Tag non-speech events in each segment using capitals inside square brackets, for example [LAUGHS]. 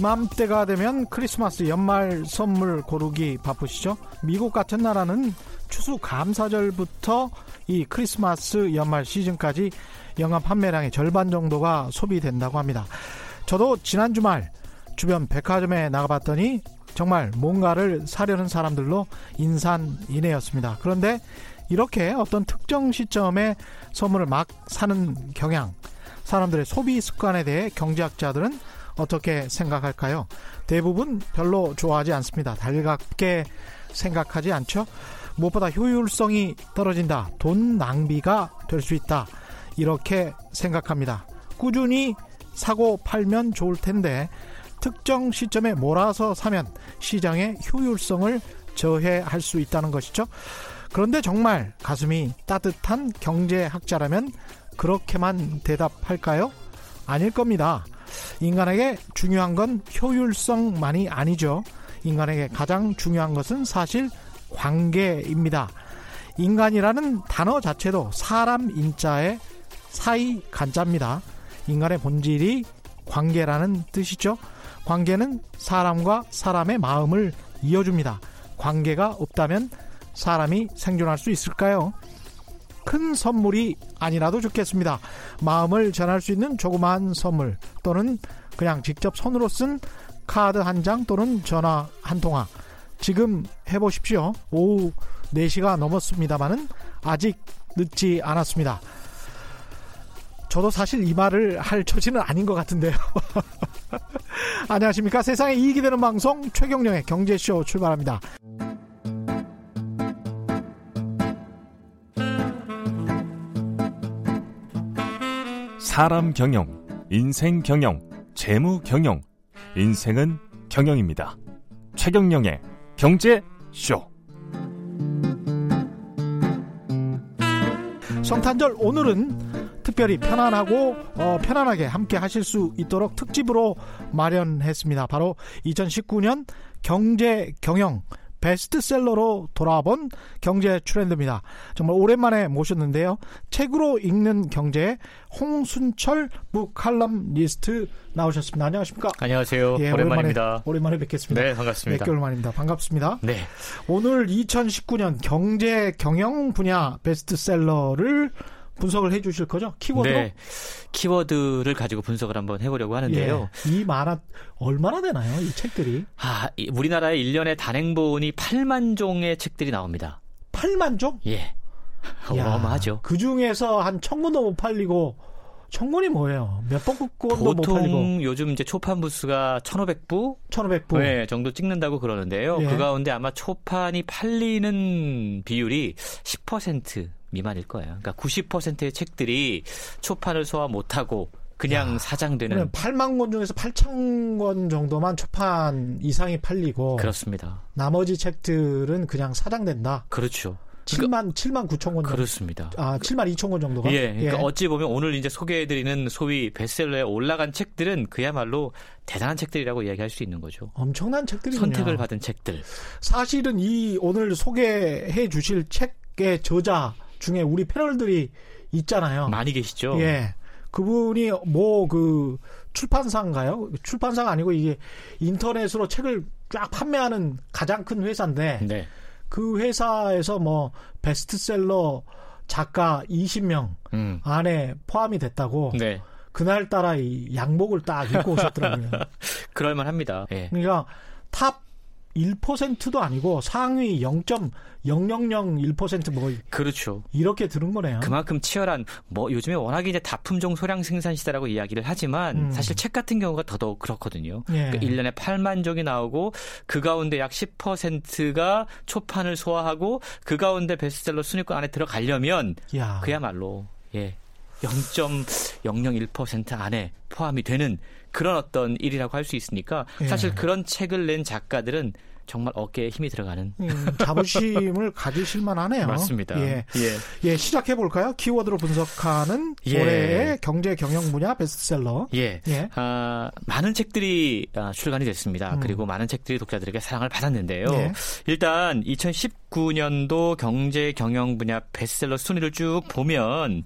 이맘때가 되면 크리스마스 연말 선물 고르기 바쁘시죠? 미국 같은 나라는 추수 감사절부터 이 크리스마스 연말 시즌까지 영화 판매량의 절반 정도가 소비된다고 합니다. 저도 지난 주말 주변 백화점에 나가봤더니 정말 뭔가를 사려는 사람들로 인산인해였습니다. 그런데 이렇게 어떤 특정 시점에 선물을 막 사는 경향, 사람들의 소비 습관에 대해 경제학자들은 어떻게 생각할까요? 대부분 별로 좋아하지 않습니다. 달갑게 생각하지 않죠? 무엇보다 효율성이 떨어진다. 돈 낭비가 될 수 있다. 이렇게 생각합니다. 꾸준히 사고 팔면 좋을 텐데 특정 시점에 몰아서 사면 시장의 효율성을 저해할 수 있다는 것이죠. 그런데 정말 가슴이 따뜻한 경제학자라면 그렇게만 대답할까요? 아닐 겁니다. 인간에게 중요한 건 효율성만이 아니죠. 인간에게 가장 중요한 것은 사실 관계입니다. 인간이라는 단어 자체도 사람 인자의 사이 간자입니다. 인간의 본질이 관계라는 뜻이죠. 관계는 사람과 사람의 마음을 이어줍니다. 관계가 없다면 사람이 생존할 수 있을까요? 큰 선물이 아니라도 좋겠습니다. 마음을 전할 수 있는 조그마한 선물 또는 그냥 직접 손으로 쓴 카드 한 장 또는 전화 한 통화 지금 해보십시오. 오후 4시가 넘었습니다만은 아직 늦지 않았습니다. 저도 사실 이 말을 할 처지는 아닌 것 같은데요. [LAUGHS] 안녕하십니까. 세상에 이익이 되는 방송 최경령의 경제쇼 출발합니다. 사람 경영, 인생 경영, 재무 경영. 인생은 경영입니다. 최경령의 경제 쇼. 성탄절 오늘은 특별히 편안하고 어, 편안하게 함께 하실 수 있도록 특집으로 마련했습니다. 바로 2019년 경제 경영 베스트셀러로 돌아본 경제 트렌드입니다. 정말 오랜만에 모셨는데요. 책으로 읽는 경제 홍순철 북칼럼 리스트 나오셨습니다. 안녕하십니까? 안녕하세요. 예, 오랜만입니다. 오랜만에, 오랜만에 뵙겠습니다. 네, 반갑습니다. 몇 개월 만입니다. 반갑습니다. 네. 오늘 2019년 경제 경영 분야 베스트셀러를 분석을 해 주실 거죠? 키워드로? 네. 키워드를 가지고 분석을 한번 해보려고 하는데요. 예. 이 만화 얼마나 되나요? 이 책들이? 아, 우리나라에 1년에 단행본이 8만 종의 책들이 나옵니다. 8만 종? 예. 어마어마하죠. 그 중에서 한 천권도 못 팔리고 청문이 뭐예요? 몇 번권도 못 팔리고? 보통 요즘 이제 초판 부수가 1,500부? 1,500부. 네, 정도 찍는다고 그러는데요. 예. 그 가운데 아마 초판이 팔리는 비율이 10% 미만일 거예요. 그러니까 90%의 책들이 초판을 소화 못하고 그냥 야, 사장되는 8만 권 중에서 8천 권 정도만 초판 이상이 팔리고 그렇습니다. 나머지 책들은 그냥 사장된다. 그렇죠. 7만 7만 9천 권 정도. 그렇습니다. 아, 7만 2천 권 정도가. 예. 그러니까 예. 어찌 보면 오늘 이제 소개해 드리는 소위 베스트셀러에 올라간 책들은 그야말로 대단한 책들이라고 이야기할 수 있는 거죠. 엄청난 책들이군요. 선택을 받은 책들. 사실은 이 오늘 소개해 주실 책의 저자 중에 우리 패널들이 있잖아요. 많이 계시죠. 예. 그분이 뭐 그 출판사인가요? 출판사가 아니고 이게 인터넷으로 책을 쫙 판매하는 가장 큰 회사인데 네. 그 회사에서 뭐 베스트셀러 작가 20명 음. 안에 포함이 됐다고. 네. 그날따라 이 양복을 딱 입고 오셨더라고요. [LAUGHS] 그럴만합니다. 예. 그러니까 top 1%도 아니고 상위 0.0001%뭐 그렇죠. 이렇게 들은 거네요. 그만큼 치열한 뭐 요즘에 워낙 이제 다품종 소량 생산 시대라고 이야기를 하지만 음. 사실 책 같은 경우가 더더욱 그렇거든요. 예. 그러니까 1년에 8만 종이 나오고 그 가운데 약 10%가 초판을 소화하고 그 가운데 베스트셀러 순위권 안에 들어가려면 야. 그야말로 예. 0.001% 안에 포함이 되는 그런 어떤 일이라고 할 수 있으니까 예. 사실 그런 책을 낸 작가들은 정말 어깨에 힘이 들어가는 음, 자부심을 [LAUGHS] 가지실 만하네요. 맞습니다. 예, 예. 예 시작해 볼까요? 키워드로 분석하는 예. 올해의 경제 경영 분야 베스트셀러. 예, 예. 아, 많은 책들이 아, 출간이 됐습니다. 음. 그리고 많은 책들이 독자들에게 사랑을 받았는데요. 예. 일단 2019년도 경제 경영 분야 베스트셀러 순위를 쭉 보면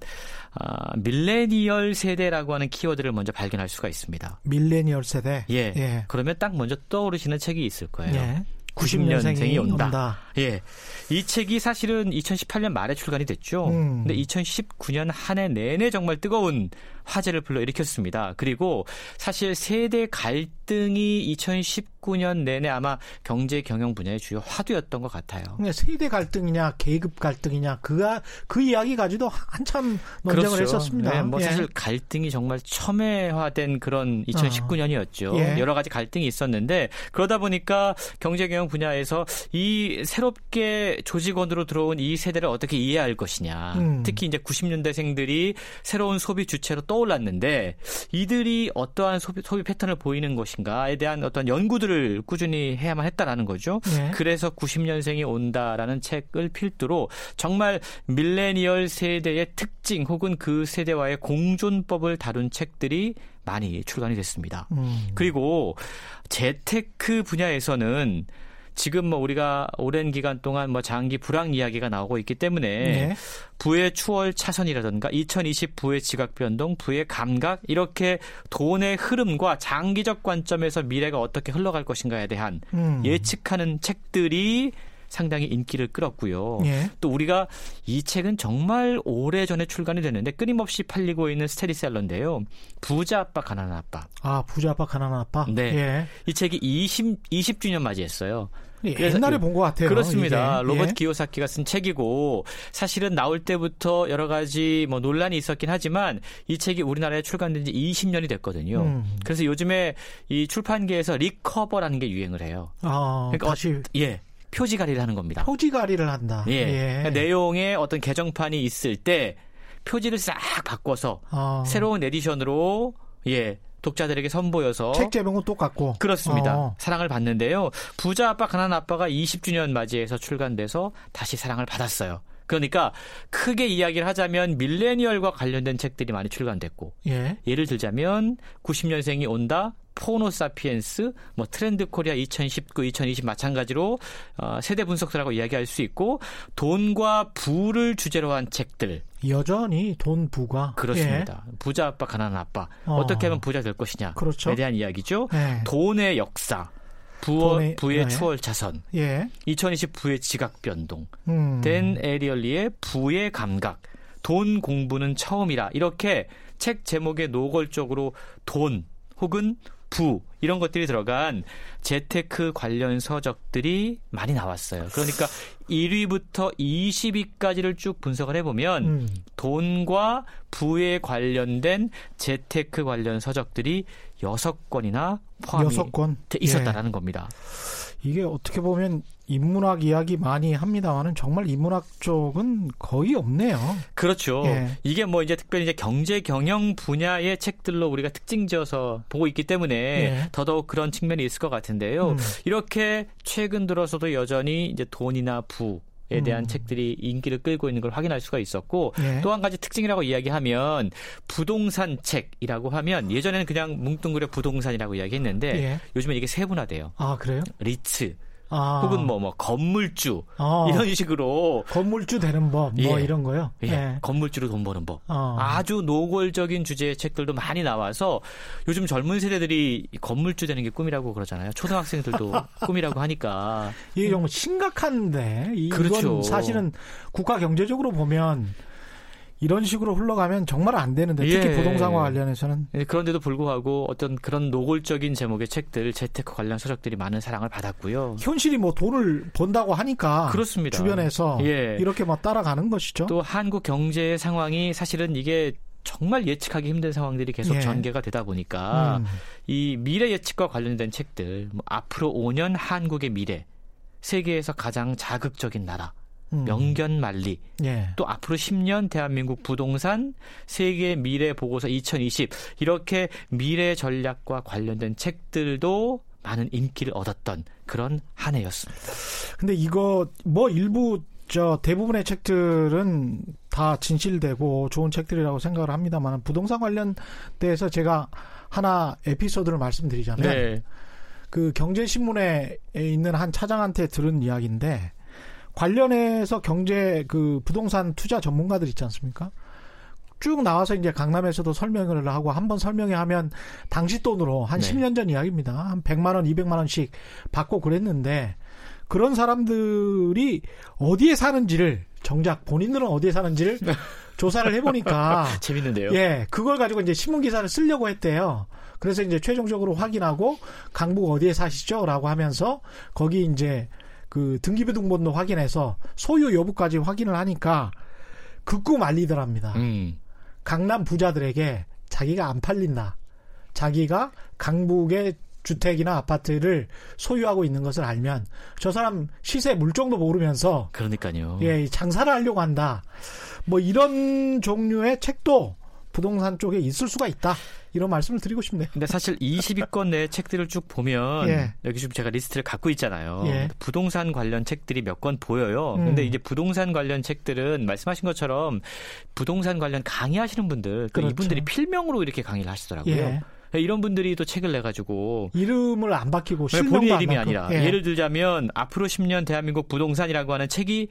아, 밀레니얼 세대라고 하는 키워드를 먼저 발견할 수가 있습니다. 밀레니얼 세대. 예. 예. 그러면 딱 먼저 떠오르시는 책이 있을 거예요. 예. 90년생이 온다. 온다. 예. 이 책이 사실은 2018년 말에 출간이 됐죠. 음. 근데 2019년 한 해 내내 정말 뜨거운 화제를 불러일으켰습니다. 그리고 사실 세대 갈등이 2019년 내내 아마 경제 경영 분야의 주요 화두였던 것 같아요. 세대 갈등이냐 계급 갈등이냐 그가 그 이야기 가지도 한참 논쟁을 그렇죠. 했었습니다. 네, 뭐 예. 사실 갈등이 정말 첨예화된 그런 2019년이었죠. 어. 예. 여러 가지 갈등이 있었는데 그러다 보니까 경제 경영 분야에서 이 새롭게 조직원으로 들어온 이 세대를 어떻게 이해할 것이냐. 음. 특히 이제 90년대생들이 새로운 소비 주체로 또 떠올랐는데 이들이 어떠한 소비, 소비 패턴을 보이는 것인가에 대한 어떤 연구들을 꾸준히 해야만 했다라는 거죠. 네. 그래서 90년생이 온다라는 책을 필두로 정말 밀레니얼 세대의 특징 혹은 그 세대와의 공존법을 다룬 책들이 많이 출간이 됐습니다. 음. 그리고 재테크 분야에서는 지금 뭐 우리가 오랜 기간 동안 뭐 장기 불황 이야기가 나오고 있기 때문에 네. 부의 추월 차선이라든가 2020 부의 지각 변동, 부의 감각 이렇게 돈의 흐름과 장기적 관점에서 미래가 어떻게 흘러갈 것인가에 대한 음. 예측하는 책들이 상당히 인기를 끌었고요. 예. 또 우리가 이 책은 정말 오래 전에 출간이 됐는데 끊임없이 팔리고 있는 스테디셀러인데요. 부자 아빠 가난한 아빠. 아 부자 아빠 가난한 아빠. 네. 예. 이 책이 20 20주년 맞이했어요. 옛날에 본 것 같아요. 그렇습니다. 이게. 로버트 예. 기요사키가 쓴 책이고 사실은 나올 때부터 여러 가지 뭐 논란이 있었긴 하지만 이 책이 우리나라에 출간된 지 20년이 됐거든요. 음. 그래서 요즘에 이 출판계에서 recover라는 게 유행을 해요. 아, 그러니까 다시 어, 예. 표지 갈이를 하는 겁니다. 표지 갈이를 한다. 예. 예. 그러니까 내용에 어떤 개정판이 있을 때 표지를 싹 바꿔서 아. 새로운 edition으로 예. 독자들에게 선보여서 책 제목은 똑같고 그렇습니다. 어. 사랑을 받는데요. 부자 아빠 가난 아빠가 20주년 맞이해서 출간돼서 다시 사랑을 받았어요. 그러니까 크게 이야기를 하자면 밀레니얼과 관련된 책들이 많이 출간됐고 예. 예를 들자면 90년생이 온다 포노 사피엔스, 뭐 트렌드 코리아 2019, 2020 마찬가지로 어, 세대 분석들하고 이야기할 수 있고 돈과 부를 주제로 한 책들. 여전히 돈 부가 그렇습니다. 예. 부자 아빠 가난한 아빠 어. 떻게 하면 부자 될 것이냐에 그렇죠. 대한 이야기죠. 예. 돈의 역사. 부어, 돈의, 부의 예. 추월 자선, 예. 2020 부의 지각 변동, 음. 댄 에리얼리의 부의 감각, 돈 공부는 처음이라 이렇게 책 제목에 노골적으로 돈 혹은 부 이런 것들이 들어간 재테크 관련 서적들이 많이 나왔어요. 그러니까 1위부터 20위까지를 쭉 분석을 해보면 음. 돈과 부에 관련된 재테크 관련 서적들이 6권이나 포함이 6권? 있었다라는 예. 겁니다. 이게 어떻게 보면 인문학 이야기 많이 합니다만은 정말 인문학 쪽은 거의 없네요. 그렇죠. 예. 이게 뭐 이제 특별히 이제 경제 경영 분야의 책들로 우리가 특징지어서 보고 있기 때문에 예. 더더욱 그런 측면이 있을 것 같은데요. 음. 이렇게 최근 들어서도 여전히 이제 돈이나 부 에 대한 음. 책들이 인기를 끌고 있는 걸 확인할 수가 있었고 예. 또한 가지 특징이라고 이야기하면 부동산 책이라고 하면 예전에는 그냥 뭉뚱그려 부동산이라고 이야기했는데 예. 요즘은 이게 세분화돼요. 아 그래요? 리츠 아. 혹은 뭐, 뭐, 건물주. 아. 이런 식으로. 건물주 되는 법, 뭐 예. 이런 거요? 예. 예. 건물주로 돈 버는 법. 아. 아주 노골적인 주제의 책들도 많이 나와서 요즘 젊은 세대들이 건물주 되는 게 꿈이라고 그러잖아요. 초등학생들도 [LAUGHS] 꿈이라고 하니까. 이게 정말 심각한데. 이건 그렇죠. 사실은 국가 경제적으로 보면 이런 식으로 흘러가면 정말 안 되는데 특히 예. 부동산과 관련해서는 예, 그런데도 불구하고 어떤 그런 노골적인 제목의 책들 재테크 관련 서적들이 많은 사랑을 받았고요. 현실이 뭐 돈을 번다고 하니까 그렇습니다. 주변에서 예. 이렇게 막 따라가는 것이죠. 또 한국 경제 상황이 사실은 이게 정말 예측하기 힘든 상황들이 계속 예. 전개가 되다 보니까 음. 이 미래 예측과 관련된 책들 뭐 앞으로 5년 한국의 미래 세계에서 가장 자극적인 나라 음. 명견 만리. 예. 또 앞으로 10년 대한민국 부동산 세계 미래 보고서 2020 이렇게 미래 전략과 관련된 책들도 많은 인기를 얻었던 그런 한 해였습니다. 근데 이거 뭐 일부 저 대부분의 책들은 다 진실되고 좋은 책들이라고 생각을 합니다만 부동산 관련돼서 제가 하나 에피소드를 말씀드리자면 네. 그 경제신문에 있는 한 차장한테 들은 이야기인데 관련해서 경제 그 부동산 투자 전문가들 있지 않습니까? 쭉 나와서 이제 강남에서도 설명을 하고 한 번 설명회 하면 당시 돈으로 한 네. 10년 전 이야기입니다. 한 100만 원, 200만 원씩 받고 그랬는데 그런 사람들이 어디에 사는지를 정작 본인들은 어디에 사는지를 조사를 해보니까 [LAUGHS] 재밌는데요. 예, 그걸 가지고 이제 신문 기사를 쓰려고 했대요. 그래서 이제 최종적으로 확인하고 강북 어디에 사시죠?라고 하면서 거기 이제 그 등기부 등본도 확인해서 소유 여부까지 확인을 하니까 극구 말리더랍니다. 음. 강남 부자들에게 자기가 안 팔린다. 자기가 강북의 주택이나 아파트를 소유하고 있는 것을 알면 저 사람 시세 물정도 모르면서 그러니까요. 예, 장사를 하려고 한다. 뭐 이런 종류의 책도 부동산 쪽에 있을 수가 있다. 이런 말씀을 드리고 싶네요. 근데 사실 20위권 내 책들을 쭉 보면 예. 여기 지금 제가 리스트를 갖고 있잖아요. 예. 부동산 관련 책들이 몇 권 보여요. 음. 근데 이제 부동산 관련 책들은 말씀하신 것처럼 부동산 관련 강의하시는 분들 그렇죠. 이분들이 필명으로 이렇게 강의를 하시더라고요. 예. 이런 분들이 또 책을 내가지고 이름을 안 바뀌고 네, 본인 이름이 아니라 예. 를 들자면 앞으로 10년 대한민국 부동산이라고 하는 책이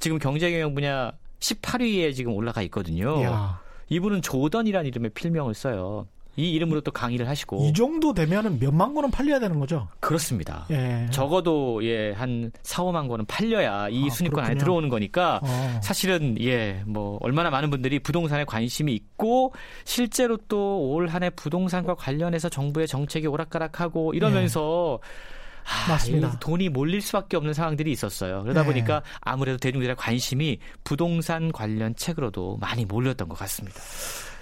지금 경제경영 분야 18위에 지금 올라가 있거든요. 야. 이분은 조던이라는 이름의 필명을 써요. 이 이름으로 또 강의를 하시고 이 정도 되면은 몇만 권은 팔려야 되는 거죠? 그렇습니다. 예. 적어도 예, 한 4, 5만 권은 팔려야 이 아, 순위권 그렇군요. 안에 들어오는 거니까 어. 사실은 예, 뭐 얼마나 많은 분들이 부동산에 관심이 있고 실제로 또 올 한 해 부동산과 관련해서 정부의 정책이 오락가락하고 이러면서 예. 아, 맞습니다. 돈이 몰릴 수밖에 없는 상황들이 있었어요. 그러다 네. 보니까 아무래도 대중들의 관심이 부동산 관련 책으로도 많이 몰렸던 것 같습니다.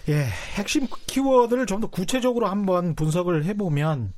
예, 핵심 키워드를 좀 더 구체적으로 한번 분석을 해보면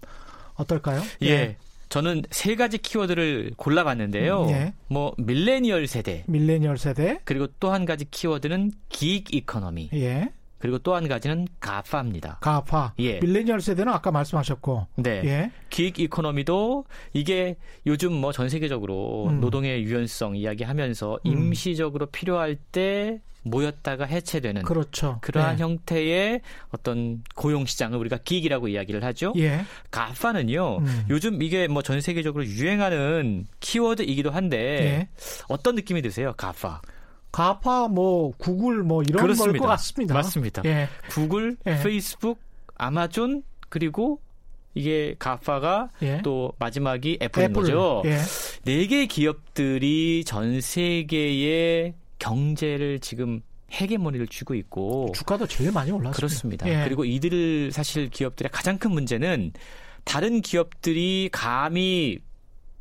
어떨까요? 예. 예. 저는 세 가지 키워드를 골라봤는데요. 음, 예. 뭐 밀레니얼 세대, 밀레니얼 세대, 그리고 또 한 가지 키워드는 gig economy. 예. 그리고 또 한 가지는 GAFA입니다. GAFA. 예. 밀레니얼 세대는 아까 말씀하셨고. 네. 예. gig economy도 이게 요즘 뭐 전 세계적으로 음. 노동의 유연성 이야기하면서 음. 임시적으로 필요할 때 모였다가 해체되는 그렇죠. 그러한 네. 형태의 어떤 고용 시장을 우리가 gig이라고 이야기를 하죠. 예. GAFA는요. 음. 요즘 이게 뭐 전 세계적으로 유행하는 키워드이기도 한데 예. 어떤 느낌이 드세요? 가파. 가파 뭐 구글 뭐 이런 걸 것 같습니다. 맞습니다. 예. 구글, 예. 페이스북, 아마존 그리고 이게 가파가 예. 또 마지막이 애플인 애플. 거죠. 예. 네개 기업들이 전 세계의 경제를 지금 헤게모니를 쥐고 있고 주가도 제일 많이 올랐습니다. 그렇습니다. 예. 그리고 이들 사실 기업들의 가장 큰 문제는 다른 기업들이 감히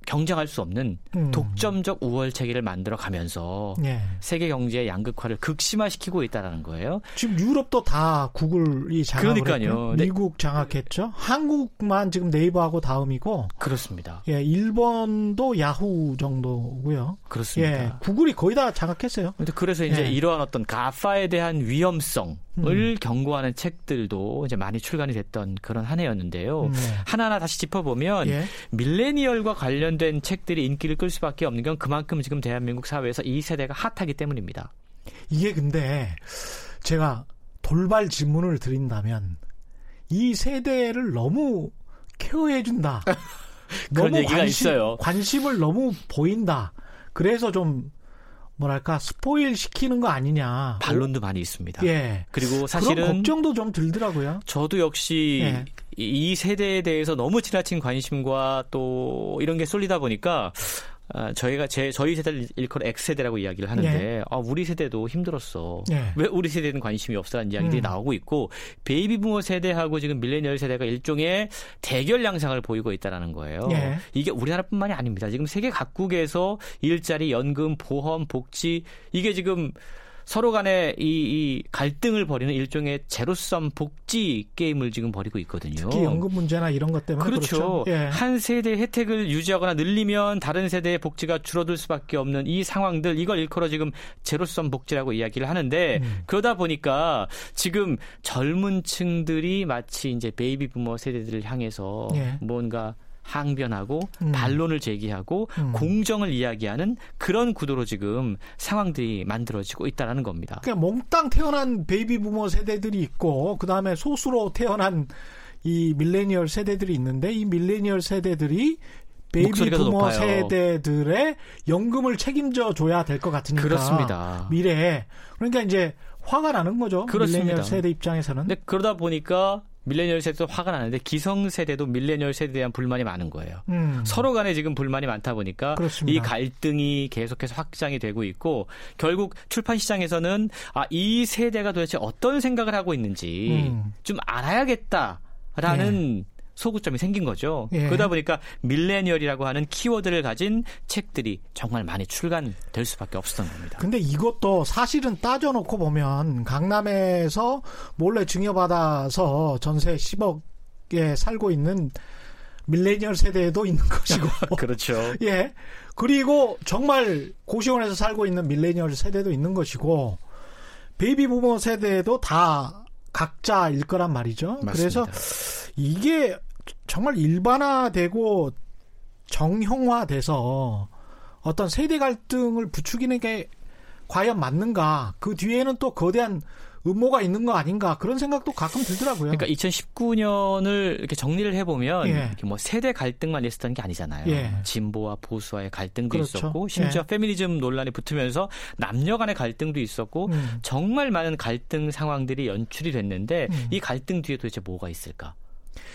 경쟁할 수 없는 음. 독점적 우월 체계를 만들어 가면서 예. 세계 경제의 양극화를 극심화시키고 있다라는 거예요. 지금 유럽도 다 구글이 장악을 그러니까요. 네. 미국 장악했죠. 한국만 지금 네이버하고 다음이고 그렇습니다. 예, 일본도 야후 정도고요. 그렇습니다. 예, 구글이 거의 다 장악했어요. 그래서 이제 예. 이러한 어떤 가파에 대한 위험성 을 음. 경고하는 책들도 이제 많이 출간이 됐던 그런 한 해였는데요. 음, 네. 하나하나 다시 짚어보면 예. 밀레니얼과 관련된 책들이 인기를 끌 수밖에 없는 건 그만큼 지금 대한민국 사회에서 이 세대가 핫하기 때문입니다. 이게 근데 제가 돌발 질문을 드린다면 이 세대를 너무 케어해준다. [LAUGHS] 너무 관심, 있어요. 관심을 너무 보인다. 그래서 좀 뭐랄까 스포일 시키는 거 아니냐 반론도 많이 있습니다. 예. 그리고 사실은 걱정도 좀 들더라고요. 저도 역시 예. 이 세대에 대해서 너무 지나친 관심과 또 이런 게 쏠리다 보니까 아, 저희가 제 저희 세대를 일컬어 X세대라고 이야기를 하는데 네. 아, 우리 세대도 힘들었어. 네. 왜 우리 세대는 관심이 없어라는 이야기들이 음. 나오고 있고 baby boomer 세대하고 지금 밀레니얼 세대가 일종의 대결 양상을 보이고 있다라는 거예요. 네. 이게 우리나라뿐만이 아닙니다. 지금 세계 각국에서 일자리, 연금, 보험, 복지 이게 지금 서로 간에 이, 이 갈등을 벌이는 일종의 제로섬 복지 게임을 지금 벌이고 있거든요. 특히 연금 문제나 이런 것 때문에 그렇죠. 그렇죠. 예. 한 세대의 혜택을 유지하거나 늘리면 다른 세대의 복지가 줄어들 수밖에 없는 이 상황들 이걸 일컬어 지금 제로섬 복지라고 이야기를 하는데 음. 그러다 보니까 지금 젊은 층들이 마치 이제 baby boomer 세대들을 향해서 예. 뭔가 항변하고 음. 반론을 제기하고 음. 공정을 이야기하는 그런 구도로 지금 상황들이 만들어지고 있다라는 겁니다. 그냥 몽땅 태어난 baby boomer 세대들이 있고 그다음에 소수로 태어난 이 밀레니얼 세대들이 있는데 이 밀레니얼 세대들이 baby boomer 세대들의 연금을 책임져 줘야 될 것 같으니까 그렇습니다. 미래에 그러니까 이제 화가 나는 거죠. 그렇습니다. 밀레니얼 세대 입장에서는. 근데 그러다 보니까 밀레니얼 세대도 화가 나는데 기성 세대도 밀레니얼 세대에 대한 불만이 많은 거예요. 음. 서로 간에 지금 불만이 많다 보니까 그렇습니다. 이 갈등이 계속해서 확장이 되고 있고 결국 출판 시장에서는 아, 이 세대가 도대체 어떤 생각을 하고 있는지 음. 좀 알아야겠다 라는 네. 소구점이 생긴 거죠. 예. 그러다 보니까 밀레니얼이라고 하는 키워드를 가진 책들이 정말 많이 출간될 수밖에 없었던 겁니다. 근데 이것도 사실은 따져놓고 보면 강남에서 몰래 증여받아서 전세 10억에 살고 있는 밀레니얼 세대에도 있는 것이고. [LAUGHS] 그렇죠. [LAUGHS] 예. 그리고 정말 고시원에서 살고 있는 밀레니얼 세대도 있는 것이고, baby boomer 세대도 다 각자일 거란 말이죠. 맞습니다. 그래서 이게 정말 일반화되고 정형화돼서 어떤 세대 갈등을 부추기는 게 과연 맞는가? 그 뒤에는 또 거대한 음모가 있는 거 아닌가 그런 생각도 가끔 들더라고요. 그러니까 2019년을 이렇게 정리를 해보면 예. 이렇게 뭐 세대 갈등만 있었던 게 아니잖아요. 예. 진보와 보수와의 갈등도 그렇죠. 있었고 심지어 예. 페미니즘 논란이 붙으면서 남녀 간의 갈등도 있었고 음. 정말 많은 갈등 상황들이 연출이 됐는데 음. 이 갈등 뒤에 도대체 뭐가 있을까?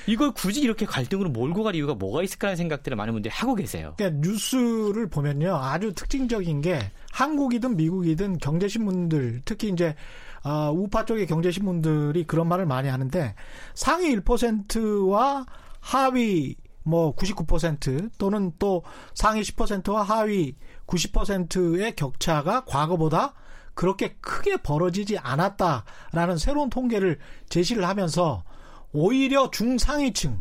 이걸 굳이 이렇게 갈등으로 몰고 갈 이유가 뭐가 있을까라는 생각들을 많은 분들이 하고 계세요. 그러니까 뉴스를 보면요. 아주 특징적인 게 한국이든 미국이든 경제신문들 특히 이제 어, 우파 쪽의 경제 신문들이 그런 말을 많이 하는데 상위 1%와 하위 뭐 99% 또는 또 상위 10%와 하위 90%의 격차가 과거보다 그렇게 크게 벌어지지 않았다라는 새로운 통계를 제시를 하면서 오히려 중상위층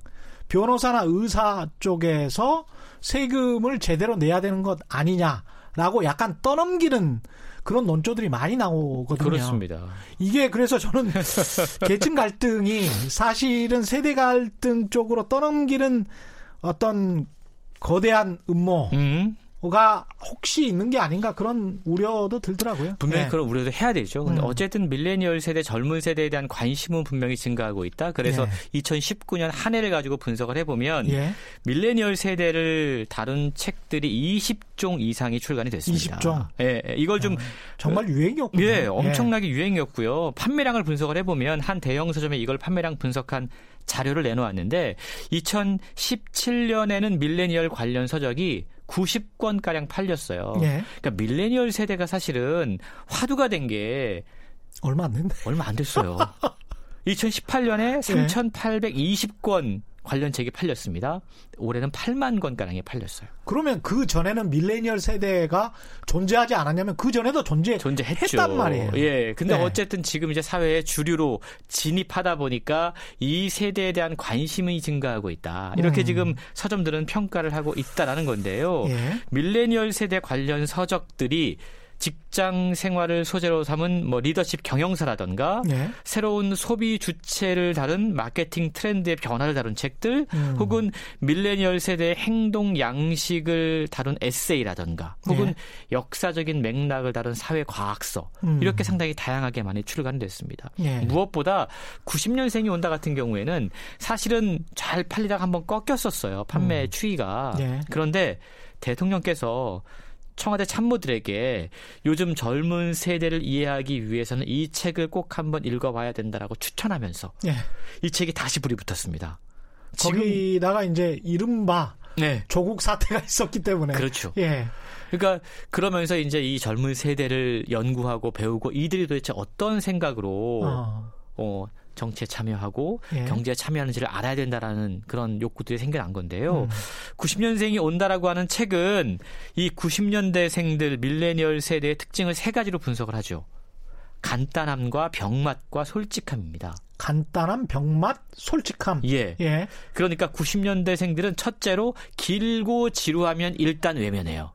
변호사나 의사 쪽에서 세금을 제대로 내야 되는 것 아니냐라고 약간 떠넘기는 그런 논조들이 많이 나오거든요. 그렇습니다. 이게 그래서 저는 계층 갈등이 사실은 세대 갈등 쪽으로 떠넘기는 어떤 거대한 음모 음. 가 혹시 있는 게 아닌가 그런 우려도 들더라고요. 분명히 네. 그런 우려도 해야 되죠. 근데 음. 어쨌든 밀레니얼 세대 젊은 세대에 대한 관심은 분명히 증가하고 있다. 그래서 예. 2019년 한 해를 가지고 분석을 해보면 예. 밀레니얼 세대를 다룬 책들이 20종 이상이 출간이 됐습니다. 20종. 예, 예, 이걸 좀 어, 정말 유행이었군요. 예, 엄청나게 예. 유행이었고요. 판매량을 분석을 해보면 한 대형 서점에 이걸 판매량 분석한 자료를 내놓았는데 2017년에는 밀레니얼 관련 서적이 90권 가량 팔렸어요. 예. 그러니까 밀레니얼 세대가 사실은 화두가 된 게 얼마 안 됐네. 얼마 안 됐어요. [LAUGHS] 2018년에 3,820권 관련 책이 팔렸습니다. 올해는 8만 권 가량이 팔렸어요. 그러면 그 전에는 밀레니얼 세대가 존재하지 않았냐면 그 전에도 존재 존재했단 말이에요. 예. 근데 네. 어쨌든 지금 이제 사회의 주류로 진입하다 보니까 이 세대에 대한 관심이 증가하고 있다. 이렇게 음. 지금 서점들은 평가를 하고 있다라는 건데요. 예. 밀레니얼 세대 관련 서적들이 직장 생활을 소재로 삼은 뭐 리더십 경영사라던가 네. 새로운 소비 주체를 다룬 마케팅 트렌드의 변화를 다룬 책들 음. 혹은 밀레니얼 세대의 행동 양식을 다룬 에세이라던가 혹은 네. 역사적인 맥락을 다룬 사회 과학서 음. 이렇게 상당히 다양하게 많이 출간됐습니다. 네. 무엇보다 90년생이 온다 같은 경우에는 사실은 잘 팔리다가 한번 꺾였었어요. 판매 음. 추이가. 네. 그런데 대통령께서 청와대 참모들에게 요즘 젊은 세대를 이해하기 위해서는 이 책을 꼭 한번 읽어봐야 된다라고 추천하면서 예. 이 책이 다시 불이 붙었습니다. 거기다가 이제 이른바 네. 조국 사태가 [LAUGHS] 있었기 때문에 그렇죠. 예. 그러니까 그러면서 이제 이 젊은 세대를 연구하고 배우고 이들이 도대체 어떤 생각으로 어, 어 정치에 참여하고 예. 경제에 참여하는지를 알아야 된다라는 그런 욕구들이 생겨난 건데요. 음. 90년생이 온다라고 하는 책은 이 90년대생들 밀레니얼 세대의 특징을 세 가지로 분석을 하죠. 간단함과 병맛과 솔직함입니다. 간단함, 병맛, 솔직함. 예. 예. 그러니까 90년대생들은 첫째로 길고 지루하면 일단 외면해요.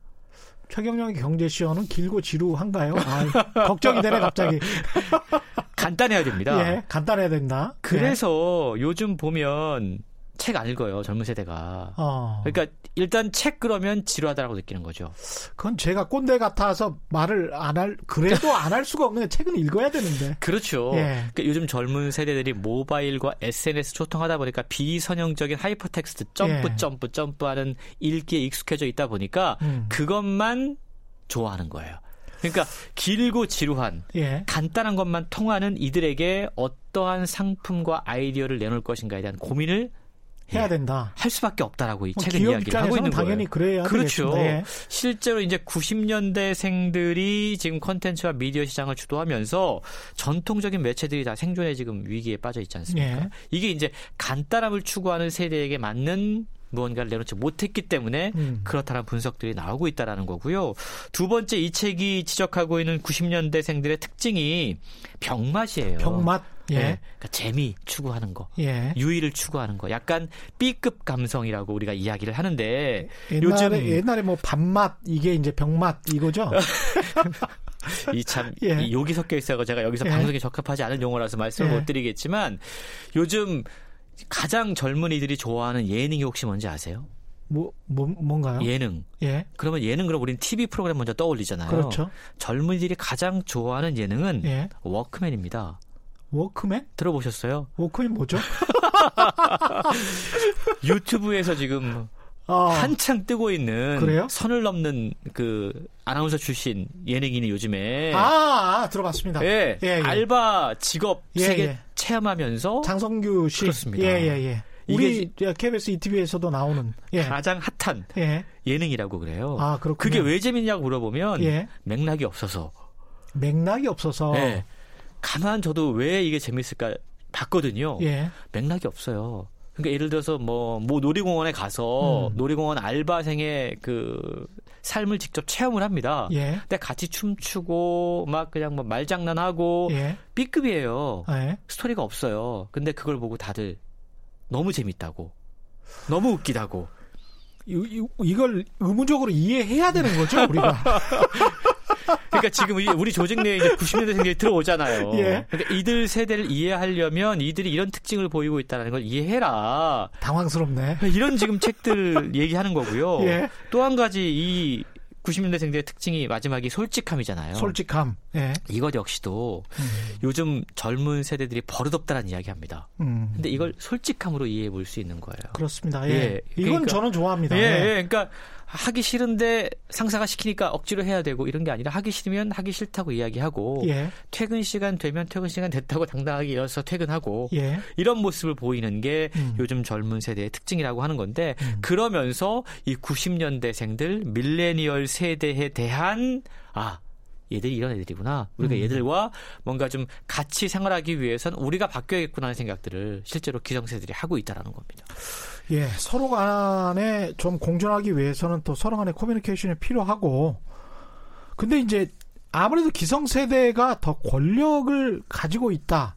최경영의 경제시험은 길고 지루한가요? 아, 걱정이 되네 갑자기. [LAUGHS] 간단해야 됩니다. 예, 간단해야 된다. 그래서 예. 요즘 보면 책 안 읽어요 젊은 세대가. 어. 그러니까 일단 책 그러면 지루하다라고 느끼는 거죠. 그건 제가 꼰대 같아서 말을 안 할 그래도 [LAUGHS] 안 할 수가 없는 게 책은 읽어야 되는데. 그렇죠. 예. 그러니까 요즘 젊은 세대들이 모바일과 SNS 소통하다 보니까 비선형적인 하이퍼텍스트 점프 예. 점프 점프하는 읽기에 익숙해져 있다 보니까 음. 그것만 좋아하는 거예요. 그러니까 길고 지루한 예. 간단한 것만 통하는 이들에게 어떠한 상품과 아이디어를 내놓을 것인가에 대한 고민을 해야 된다. 할 수밖에 없다라고 이 뭐 책은 이야기를 하고 있는 당연히 거예요. 그래야 그렇죠. 네. 실제로 이제 90년대생들이 지금 컨텐츠와 미디어 시장을 주도하면서 전통적인 매체들이 다 생존의 지금 위기에 빠져 있지 않습니까? 네. 이게 이제 간단함을 추구하는 세대에게 맞는 무언가를 내놓지 못했기 때문에 음. 그렇다는 분석들이 나오고 있다라는 거고요. 두 번째 이 책이 지적하고 있는 90년대생들의 특징이 병맛이에요. 병맛. 예. 네. 그러니까 재미 추구하는 거, 예. 유의를 추구하는 거, 약간 B급 감성이라고 우리가 이야기를 하는데 옛날에, 요즘 옛날에 뭐 밥맛 이게 이제 병맛 이거죠. [LAUGHS] 이참 예. 욕이 섞여 있어서 제가 여기서 예. 방송에 적합하지 않은 용어라서 말씀을 예. 못 드리겠지만 요즘 가장 젊은이들이 좋아하는 예능이 혹시 뭔지 아세요? 뭐, 뭐 뭔가요? 예능. 예. 그러면 예능 그럼 우리는 TV 프로그램 먼저 떠올리잖아요. 그렇죠. 젊은이들이 가장 좋아하는 예능은 예. 워크맨입니다. 워크맨? 들어보셨어요? 워크맨 뭐죠? [LAUGHS] 유튜브에서 지금 아, 한창 뜨고 있는 그래요? 선을 넘는 그 아나운서 출신 예능인이 요즘에 아, 아 들어봤습니다. 예, 예, 예. 알바 직업 예, 세계 예. 체험하면서 장성규 씨 그렇습니다. 예, 예, 예. 우리 KBS ETV에서도 나오는 예. 가장 핫한 예. 예능이라고 그래요. 아, 그렇군요. 그게 왜 재밌냐고 물어보면 예. 맥락이 없어서. 맥락이 없어서. 예. 가만 저도 왜 이게 재밌을까 봤거든요. 예. 맥락이 없어요. 그러니까 예를 들어서 뭐, 뭐 놀이공원에 가서 음. 놀이공원 알바생의 그 삶을 직접 체험을 합니다. 예. 근데 같이 춤추고 막 그냥 뭐 말장난하고 예. B급이에요. 예. 스토리가 없어요. 근데 그걸 보고 다들 너무 재밌다고. 너무 웃기다고. 이, 이걸 의무적으로 이해해야 되는 거죠, 우리가. [LAUGHS] 그러니까 지금 우리 조직 내에 이제 90년대 생들이 들어오잖아요. [LAUGHS] 예. 그러니까 이들 세대를 이해하려면 이들이 이런 특징을 보이고 있다는 걸 이해해라. 당황스럽네. 이런 지금 책들 [LAUGHS] 얘기하는 거고요. 예. 또한 가지 이 90년대생들의 특징이 마지막이 솔직함이잖아요. 솔직함. 예. 이것 역시도 음. 요즘 젊은 세대들이 버릇없다는 이야기합니다. 음. 근데 이걸 솔직함으로 이해해 볼 수 있는 거예요. 그렇습니다. 예. 예. 이건 그러니까, 저는 좋아합니다. 예. 예. 그러니까 하기 싫은데 상사가 시키니까 억지로 해야 되고 이런 게 아니라 하기 싫으면 하기 싫다고 이야기하고 예. 퇴근 시간 되면 퇴근 시간 됐다고 당당하게 일어서 퇴근하고 예. 이런 모습을 보이는 게 음. 요즘 젊은 세대의 특징이라고 하는 건데 음. 그러면서 이 90년대생들 밀레니얼 세대에 대한 아 얘들이 이런 애들이구나. 우리가 음. 얘들과 뭔가 좀 같이 생활하기 위해선 우리가 바뀌어야겠구나 하는 생각들을 실제로 기성세들이 하고 있다라는 겁니다. 예, 서로 간에 좀 공존하기 위해서는 또 서로 간의 커뮤니케이션이 필요하고, 근데 이제 아무래도 기성세대가 더 권력을 가지고 있다.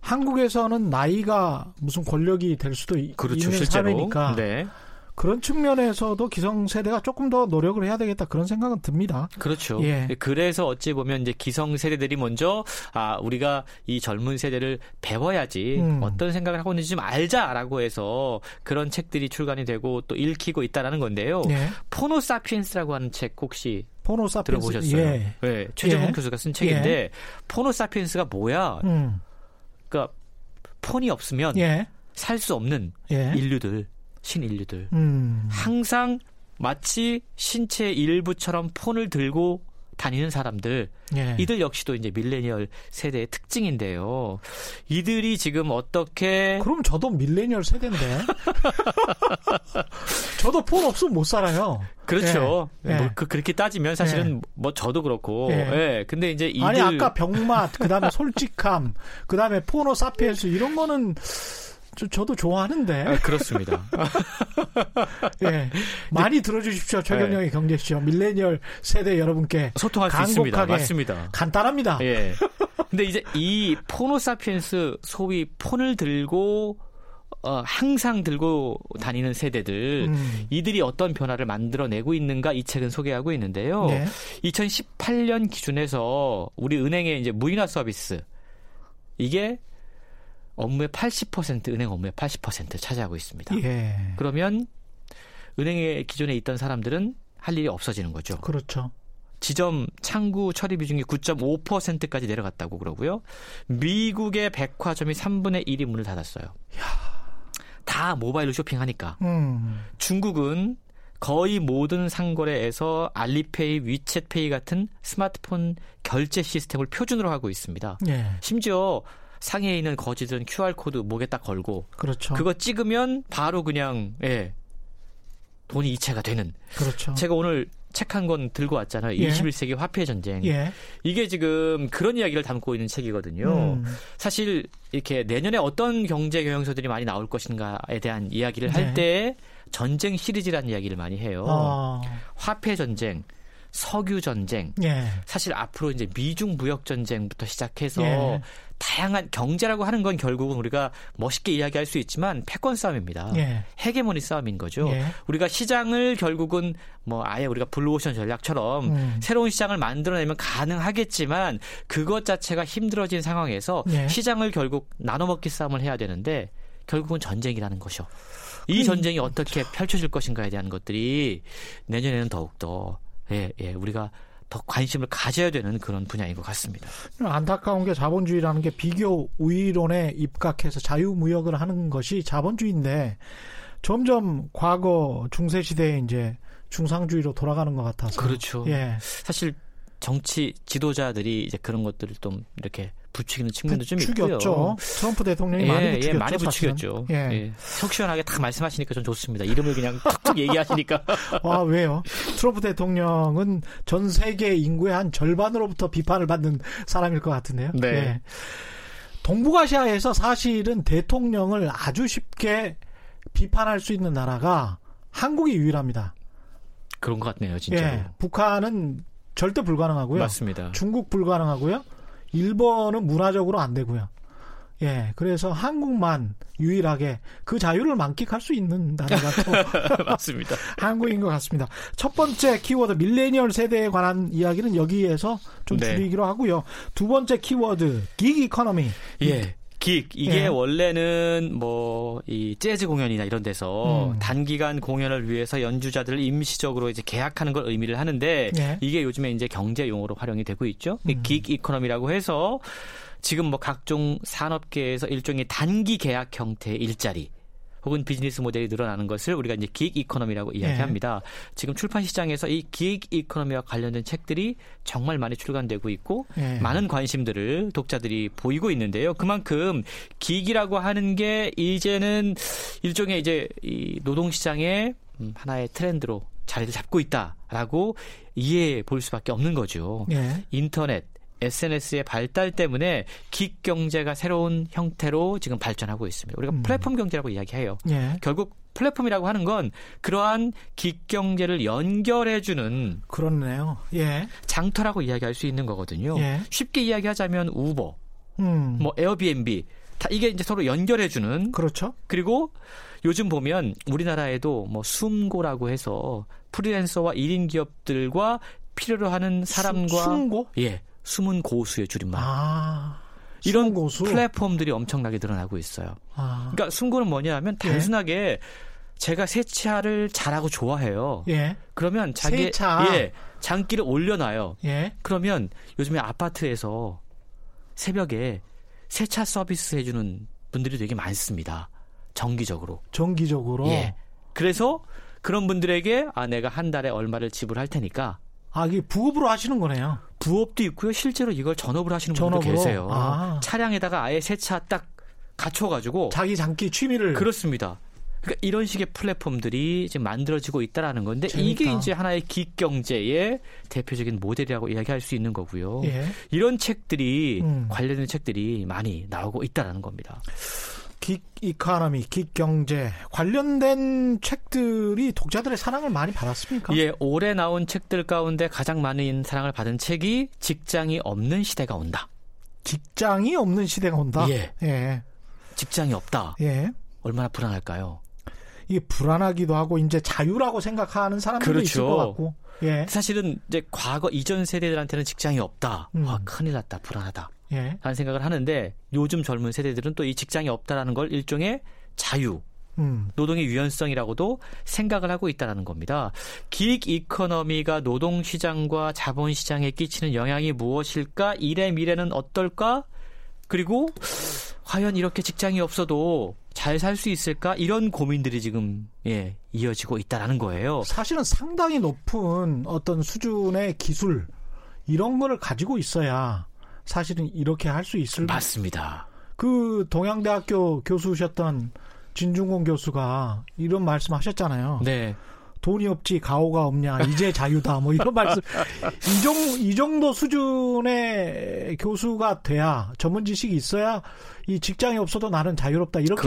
한국에서는 나이가 무슨 권력이 될 수도 그렇죠, 있는 실제로. 사회니까. 네. 그런 측면에서도 기성세대가 조금 더 노력을 해야 되겠다 그런 생각은 듭니다. 그렇죠. 예. 그래서 어찌 보면 이제 기성세대들이 먼저 아 우리가 이 젊은 세대를 배워야지 음. 어떤 생각을 하고 있는지 좀 알자라고 해서 그런 책들이 출간이 되고 또 읽히고 있다라는 건데요. 예. 포노사피엔스라고 하는 책 혹시 포노사피엔스 들어보셨어요? 예. 네, 최재봉 예. 교수가 쓴 책인데 예. 포노사피엔스가 뭐야? 음. 그러니까 폰이 없으면 예. 살수 없는 예. 인류들 신인류들. 음. 항상 마치 신체 일부처럼 폰을 들고 다니는 사람들 예. 이들 역시도 이제 밀레니얼 세대의 특징인데요. 이들이 지금 어떻게 그럼 저도 밀레니얼 세대인데 [LAUGHS] 저도 폰 없으면 못 살아요. 그렇죠. 예. 뭐 그, 그렇게 따지면 사실은 예. 뭐 저도 그렇고. 예. 예. 근데 이제 이들 아니 아까 병맛 그다음에 솔직함 그다음에 포노 사피엔스 이런 거는 저, 저도 좋아하는데. 아, 그렇습니다. [LAUGHS] 예. 많이 들어주십시오. 최경영의 네. 경제쇼. 밀레니얼 세대 여러분께. 소통할 수 있습니다. 맞습니다. 간단합니다. 예. 근데 이제 이 포노사피엔스 소위 폰을 들고 어, 항상 들고 다니는 세대들 음. 이들이 어떤 변화를 만들어내고 있는가 이 책은 소개하고 있는데요. 네. 2018년 기준에서 우리 은행의 이제 무인화 서비스 이게 업무의 80% 은행 업무의 80% 차지하고 있습니다. 예. 그러면 은행에 기존에 있던 사람들은 할 일이 없어지는 거죠. 그렇죠. 지점 창구 처리 비중이 9.5%까지 내려갔다고 그러고요. 미국의 백화점이 3분의 1이 문을 닫았어요. 야. 다 모바일로 쇼핑하니까. 음. 중국은 거의 모든 상거래에서 알리페이, 위챗페이 같은 스마트폰 결제 시스템을 표준으로 하고 있습니다. 예. 심지어 상해에 있는 거지들은 QR 코드 목에 딱 걸고 그렇죠. 그거 찍으면 바로 그냥 예. 돈이 이체가 되는. 그렇죠. 제가 오늘 책 한 권 들고 왔잖아요. 예. 21세기 화폐 전쟁. 예. 이게 지금 그런 이야기를 담고 있는 책이거든요. 음. 사실 이렇게 내년에 어떤 경제 경영서들이 많이 나올 것인가에 대한 이야기를 할때 네. 전쟁 시리즈라는 이야기를 많이 해요. 어. 화폐 전쟁, 석유 전쟁. 예. 사실 앞으로 이제 미중 무역 전쟁부터 시작해서 예. 다양한 경제라고 하는 건 결국은 우리가 멋있게 이야기할 수 있지만 패권 싸움입니다. 예. 헤게모니 싸움인 거죠. 예. 우리가 시장을 결국은 뭐 아예 우리가 블루오션 전략처럼 음. 새로운 시장을 만들어내면 가능하겠지만 그것 자체가 힘들어진 상황에서 예. 시장을 결국 나눠먹기 싸움을 해야 되는데 결국은 전쟁이라는 것이요. 이 전쟁이 어떻게 펼쳐질 것인가에 대한 것들이 내년에는 더욱더 예, 예, 우리가 더 관심을 가져야 되는 그런 분야인 것 같습니다. 안타까운 게 자본주의라는 게 비교 우위론에 입각해서 자유무역을 하는 것이 자본주의인데 점점 과거 중세 시대에 이제 중상주의로 돌아가는 것 같아서. 그렇죠. 예. 사실 정치 지도자들이 이제 그런 것들을 좀 이렇게 부추기는 측면도 좀 있고요. 트럼프 대통령이 예, 많이 부추겼죠. 예, 많이 부추겼죠. 예. 예. 속 시원하게 딱 말씀하시니까 좀 좋습니다. 이름을 그냥 툭툭 얘기하시니까. [LAUGHS] 아 왜요? 트럼프 대통령은 전 세계 인구의 한 절반으로부터 비판을 받는 사람일 것 같은데요. 네. 예. 동북아시아에서 사실은 대통령을 아주 쉽게 비판할 수 있는 나라가 한국이 유일합니다. 그런 것 같네요, 진짜. 예, 북한은 절대 불가능하고요. 맞습니다. 중국 불가능하고요. 일본은 문화적으로 안 되고요. 예, 그래서 한국만 유일하게 그 자유를 만끽할 수 있는 나라가 또 [LAUGHS] 맞습니다. [LAUGHS] 한국인 것 같습니다. 첫 번째 키워드 밀레니얼 세대에 관한 이야기는 여기에서 좀 네. 줄이기로 하고요. 두 번째 키워드 gig economy. 예. gig 이게 예. 원래는 뭐 이 재즈 공연이나 이런 데서 음. 단기간 공연을 위해서 연주자들을 임시적으로 이제 계약하는 걸 의미를 하는데 예. 이게 요즘에 이제 경제 용어로 활용이 되고 있죠. 음. gig economy라고 해서 지금 뭐 각종 산업계에서 일종의 단기 계약 형태의 일자리 혹은 비즈니스 모델이 늘어나는 것을 우리가 이제 기획 이코노미라고 이야기합니다. 네. 지금 출판 시장에서 이 기획 이코노미와 관련된 책들이 정말 많이 출간되고 있고 네. 많은 관심들을 독자들이 보이고 있는데요. 그만큼 기획이라고 하는 게 이제는 일종의 이제 이 노동 시장의 음, 하나의 트렌드로 자리를 잡고 있다라고 이해해 볼 수밖에 없는 거죠. 네. 인터넷 SNS의 발달 때문에 기 경제가 새로운 형태로 지금 발전하고 있습니다. 우리가 음. 플랫폼 경제라고 이야기해요. 예. 결국 플랫폼이라고 하는 건 그러한 기 경제를 연결해주는 그렇네요. 예. 장터라고 이야기할 수 있는 거거든요. 예. 쉽게 이야기하자면 우버, 음. 뭐 에어비앤비 다 이게 이제 서로 연결해주는 그렇죠. 그리고 요즘 보면 우리나라에도 뭐 숨고라고 해서 프리랜서와 1인 기업들과 필요로 하는 사람과 숨고 예 숨은 고수의 줄임말. 아, 이런 고수? 플랫폼들이 엄청나게 늘어나고 있어요. 아. 그러니까 숨고는 뭐냐면 예. 단순하게 예. 제가 세차를 잘하고 좋아해요. 예. 그러면 자기 세차. 예, 장기를 올려놔요. 예. 그러면 요즘에 아파트에서 새벽에 세차 서비스 해주는 분들이 되게 많습니다. 정기적으로. 정기적으로. 예. 그래서 그런 분들에게 아 내가 한 달에 얼마를 지불할 테니까 아, 이게 부업으로 하시는 거네요. 부업도 있고요. 실제로 이걸 전업으로 하시는 전업으로? 분도 계세요. 아. 차량에다가 아예 세차 딱 갖춰가지고 자기 장기 취미를 그렇습니다. 그러니까 이런 식의 플랫폼들이 지금 만들어지고 있다라는 건데 재밌다. 이게 이제 하나의 기경제의 대표적인 모델이라고 이야기할 수 있는 거고요. 예. 이런 책들이 음. 관련된 책들이 많이 나오고 있다라는 겁니다. 기 이카노미, 기 경제 관련된 책들이 독자들의 사랑을 많이 받았습니까? 예, 올해 나온 책들 가운데 가장 많은 사랑을 받은 책이 직장이 없는 시대가 온다. 직장이 없는 시대가 온다. 예. 예. 직장이 없다. 예. 얼마나 불안할까요? 이게 불안하기도 하고 이제 자유라고 생각하는 사람들도 그렇죠. 있을 것 같고. 예. 사실은 이제 과거 이전 세대들한테는 직장이 없다. 음. 아, 큰일 났다. 불안하다. 예. 라는 생각을 하는데 요즘 젊은 세대들은 또 이 직장이 없다라는 걸 일종의 자유 음. 노동의 유연성이라고도 생각을 하고 있다라는 겁니다. 기획 이코노미가 노동 시장과 자본 시장에 끼치는 영향이 무엇일까? 일의 미래는 어떨까? 그리고 과연 이렇게 직장이 없어도 잘 살 수 있을까? 이런 고민들이 지금 예, 이어지고 있다라는 거예요. 사실은 상당히 높은 어떤 수준의 기술 이런 거를 가지고 있어야 사실은 이렇게 할 수 있을 맞습니다. 그 동양대학교 교수셨던 진중권 교수가 이런 말씀하셨잖아요. 네. 돈이 없지 가오가 없냐 이제 자유다 뭐 이런 말씀 [LAUGHS] 이, 정, 이 정도 수준의 교수가 돼야 전문 지식이 있어야 이 직장이 없어도 나는 자유롭다 이렇게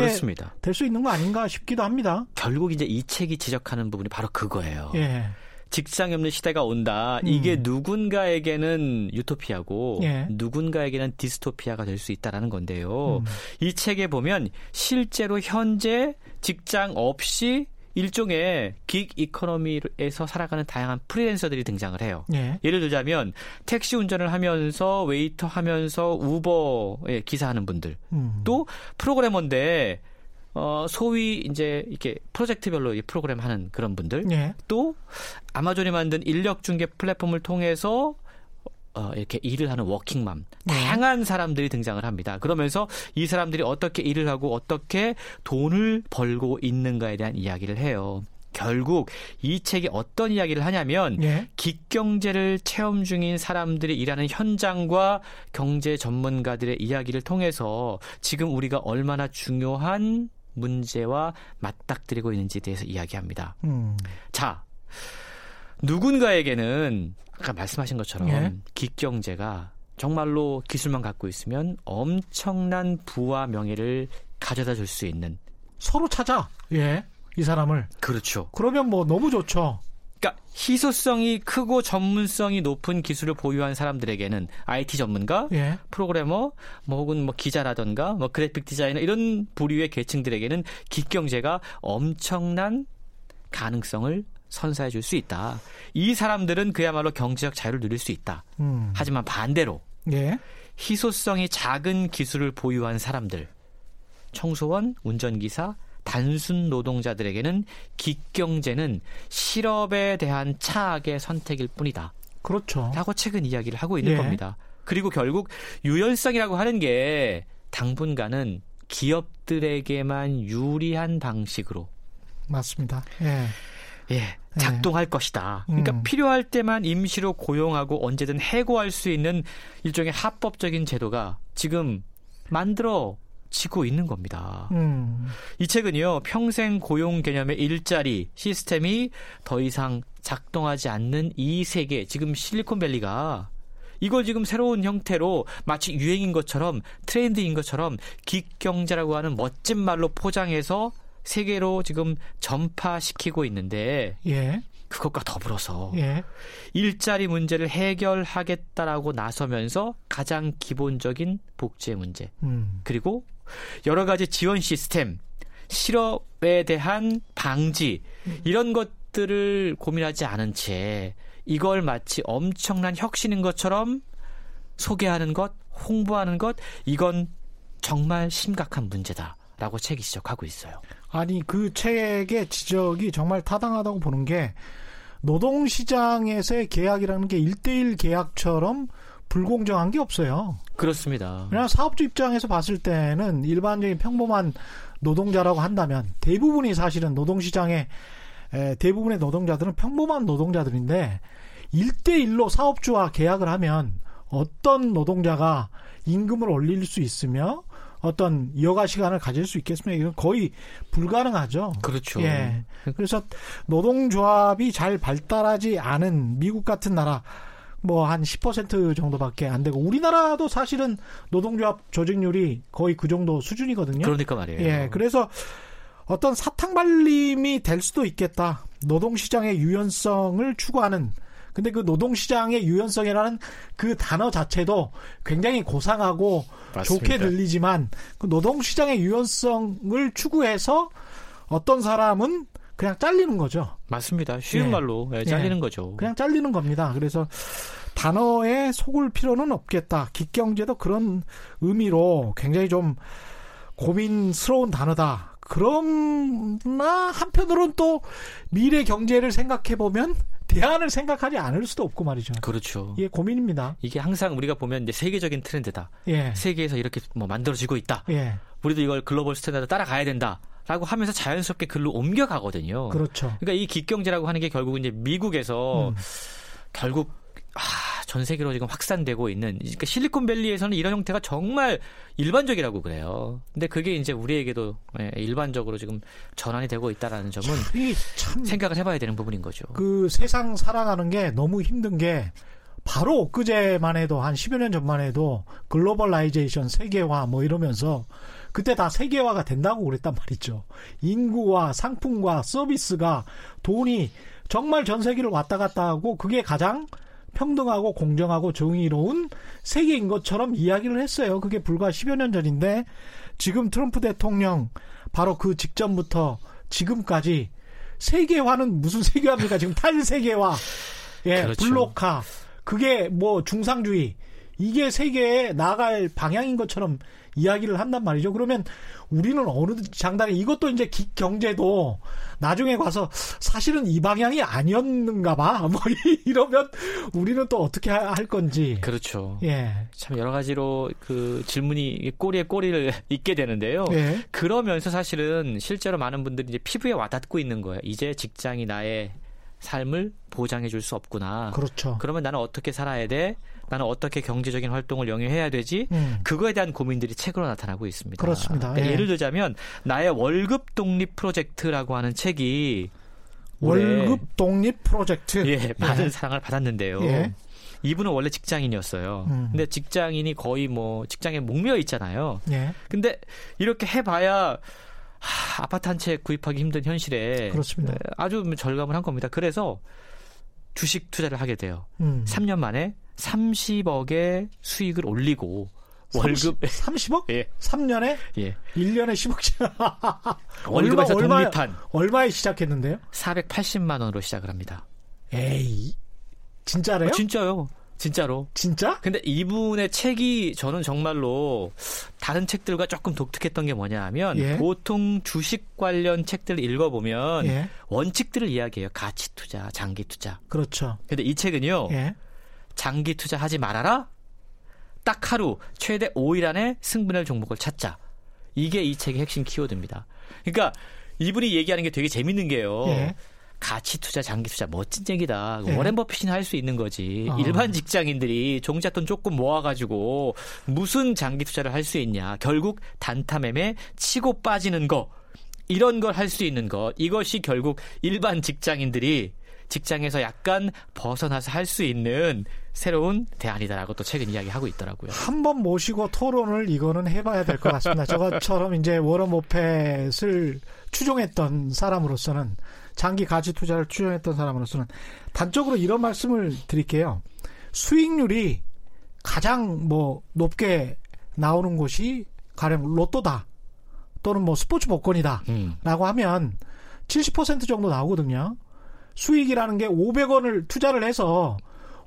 될 수 있는 거 아닌가 싶기도 합니다. 결국 이제 이 책이 지적하는 부분이 바로 그거예요. 예. 직장이 없는 시대가 온다. 음. 이게 누군가에게는 유토피아고 예. 누군가에게는 디스토피아가 될 수 있다라는 건데요. 음. 이 책에 보면 실제로 현재 직장 없이 일종의 gig economy에서 살아가는 다양한 프리랜서들이 등장을 해요. 예. 예를 들자면 택시 운전을 하면서 웨이터 하면서 우버에 기사하는 분들, 음. 또 프로그래머인데 어, 소위 이제 이렇게 프로젝트별로 이 프로그램 하는 그런 분들, 예. 또 아마존이 만든 인력 중개 플랫폼을 통해서 어, 이렇게 일을 하는 워킹맘 네. 다양한 사람들이 등장을 합니다. 그러면서 이 사람들이 어떻게 일을 하고 어떻게 돈을 벌고 있는가에 대한 이야기를 해요. 결국 이 책이 어떤 이야기를 하냐면 예. 기경제를 체험 중인 사람들이 일하는 현장과 경제 전문가들의 이야기를 통해서 지금 우리가 얼마나 중요한 문제와 맞닥뜨리고 있는지에 대해서 이야기합니다. 음. 자, 누군가에게는 아까 말씀하신 것처럼 예. 기경제가 정말로 기술만 갖고 있으면 엄청난 부와 명예를 가져다 줄 수 있는 서로 찾아. 예. 이 사람을. 그렇죠. 그러면 뭐 너무 좋죠. 그러니까 희소성이 크고 전문성이 높은 기술을 보유한 사람들에게는 IT 전문가, 예. 프로그래머, 뭐 혹은 뭐 기자라던가 뭐 그래픽 디자이너 이런 부류의 계층들에게는 기경제가 엄청난 가능성을 선사해 줄 수 있다. 이 사람들은 그야말로 경제적 자유를 누릴 수 있다. 음. 하지만 반대로 예. 희소성이 작은 기술을 보유한 사람들, 청소원, 운전기사, 단순 노동자들에게는 기경제는 실업에 대한 차악의 선택일 뿐이다. 그렇죠. 라고 최근 이야기를 하고 있는 예. 겁니다. 그리고 결국 유연성이라고 하는 게 당분간은 기업들에게만 유리한 방식으로 맞습니다. 예. 예, 작동할 네. 것이다. 그러니까 음. 필요할 때만 임시로 고용하고 언제든 해고할 수 있는 일종의 합법적인 제도가 지금 만들어 지고 있는 겁니다. 음. 이 책은요, 평생 고용 개념의 일자리 시스템이 더 이상 작동하지 않는 이 세계, 지금 실리콘밸리가 이걸 지금 새로운 형태로 마치 유행인 것처럼 트렌드인 것처럼 기경제라고 하는 멋진 말로 포장해서 세계로 지금 전파시키고 있는데 예. 그것과 더불어서 예. 일자리 문제를 해결하겠다라고 나서면서 가장 기본적인 복지의 문제 음. 그리고 여러 가지 지원 시스템 실업에 대한 방지 음. 이런 것들을 고민하지 않은 채 이걸 마치 엄청난 혁신인 것처럼 소개하는 것, 홍보하는 것 이건 정말 심각한 문제다 라고 책이 지적하고 있어요. 아니 그 책의 지적이 정말 타당하다고 보는 게 노동시장에서의 계약이라는 게 1대1 계약처럼 불공정한 게 없어요. 그렇습니다. 그냥 사업주 입장에서 봤을 때는 일반적인 평범한 노동자라고 한다면 대부분이 사실은 노동시장의 대부분의 노동자들은 평범한 노동자들인데 1대1로 사업주와 계약을 하면 어떤 노동자가 임금을 올릴 수 있으며 어떤 여가 시간을 가질 수 있겠습니까? 이건 거의 불가능하죠. 그렇죠. 예. 그래서 노동조합이 잘 발달하지 않은 미국 같은 나라 뭐 한 10% 정도밖에 안 되고 우리나라도 사실은 노동조합 조직률이 거의 그 정도 수준이거든요. 그러니까 말이에요. 예. 그래서 어떤 사탕 발림이 될 수도 있겠다. 노동시장의 유연성을 추구하는 근데 그 노동시장의 유연성이라는 그 단어 자체도 굉장히 고상하고 맞습니다. 좋게 들리지만 그 노동시장의 유연성을 추구해서 어떤 사람은 그냥 잘리는 거죠. 맞습니다. 쉬운 예. 말로 예, 잘리는 예. 거죠. 그냥 잘리는 겁니다. 그래서 단어에 속을 필요는 없겠다. 기경제도 그런 의미로 굉장히 좀 고민스러운 단어다. 그러나 한편으로는 또 미래 경제를 생각해 보면 대안을 생각하지 않을 수도 없고 말이죠. 그렇죠. 이게 고민입니다. 이게 항상 우리가 보면 이제 세계적인 트렌드다. 예. 세계에서 이렇게 뭐 만들어지고 있다. 예. 우리도 이걸 global standard 따라가야 된다. 라고 하면서 자연스럽게 글로 옮겨가거든요. 그렇죠. 그러니까 이 gig 경제라고 하는 게 결국 이제 미국에서 음. 결국 아, 전 세계로 지금 확산되고 있는 그러니까 실리콘밸리에서는 이런 형태가 정말 일반적이라고 그래요. 근데 그게 이제 우리에게도 예, 일반적으로 지금 전환이 되고 있다라는 점은 참 생각을 해봐야 되는 부분인 거죠. 그 세상 살아가는 게 너무 힘든 게 바로 엊그제만 해도 한 10여 년 전만 해도 globalization 세계화 뭐 이러면서 그때 다 세계화가 된다고 그랬단 말이죠. 인구와 상품과 서비스가 돈이 정말 전 세계를 왔다 갔다 하고 그게 가장 평등하고 공정하고 정의로운 세계인 것처럼 이야기를 했어요. 그게 불과 10여 년 전인데 지금 트럼프 대통령 바로 그 직전부터 지금까지 세계화는 무슨 세계화입니까? 지금 탈세계화, 예, 그렇죠. 블록화, 그게 뭐 중상주의, 이게 세계에 나갈 방향인 것처럼 이야기를 한단 말이죠. 그러면 우리는 어느 장단에 이것도 이제 기 경제도 나중에 가서 사실은 이 방향이 아니었는가 봐. [LAUGHS] 뭐 이러면 우리는 또 어떻게 할 건지. 그렇죠. 예. 참 여러 가지로 그 질문이 꼬리에 꼬리를 [LAUGHS] 잇게 되는데요. 예. 그러면서 사실은 실제로 많은 분들이 이제 피부에 와닿고 있는 거예요. 이제 직장이 나의 삶을 보장해 줄 수 없구나. 그렇죠. 그러면 나는 어떻게 살아야 돼? 나는 어떻게 경제적인 활동을 영위해야 되지? 음. 그거에 대한 고민들이 책으로 나타나고 있습니다. 그렇습니다. 그러니까 예. 를 들자면 나의 월급 독립 프로젝트라고 하는 책이 월급 독립 프로젝트 예, 많은 예. 사랑을 받았는데요. 예. 이분은 원래 직장인이었어요. 음. 근데 직장인이 거의 뭐 직장에 목매어 있잖아요. 예. 근데 이렇게 해봐야 하, 아파트 한 채 구입하기 힘든 현실에 그렇습니다. 네, 아주 절감을 한 겁니다. 그래서 주식 투자를 하게 돼요. 음. 3년 만에 30억의 수익을 올리고 30, 월급 30 억? 예. 3년에? 예. 1년에 10억씩. [LAUGHS] 월급에서 얼마, 독립한 얼마에 시작했는데요? 480만 원으로 시작을 합니다. 에이. 진짜래요? 아, 진짜요. 진짜로. 진짜? 근데 이분의 책이 저는 정말로 다른 책들과 조금 독특했던 게 뭐냐 하면 예? 보통 주식 관련 책들을 읽어보면 예? 원칙들을 이야기해요. 가치 투자, 장기 투자. 그렇죠. 근데 이 책은요. 예? 장기 투자하지 말아라. 딱 하루 최대 5일 안에 승분할 종목을 찾자. 이게 이 책의 핵심 키워드입니다. 그러니까 이분이 얘기하는 게 되게 재밌는 게요. 예. 가치 투자, 장기 투자 멋진 얘기다. 네. 워렌 버핏이나 할 수 있는 거지. 어. 일반 직장인들이 종잣돈 조금 모아가지고 무슨 장기 투자를 할 수 있냐. 결국 단타 매매 치고 빠지는 거. 이런 걸 할 수 있는 것. 이것이 결국 일반 직장인들이 직장에서 약간 벗어나서 할 수 있는 새로운 대안이다라고 또 최근 이야기하고 있더라고요. 한번 모시고 토론을 이거는 해봐야 될 것 같습니다. [LAUGHS] 저것처럼 이제 워런 모펫을 추종했던 사람으로서는 장기 가치 투자를 추정했던 사람으로서는 단적으로 이런 말씀을 드릴게요. 수익률이 가장 뭐 높게 나오는 곳이 가령 로또다 또는 뭐 스포츠 복권이다라고 음. 하면 70% 정도 나오거든요. 수익이라는 게 500원을 투자를 해서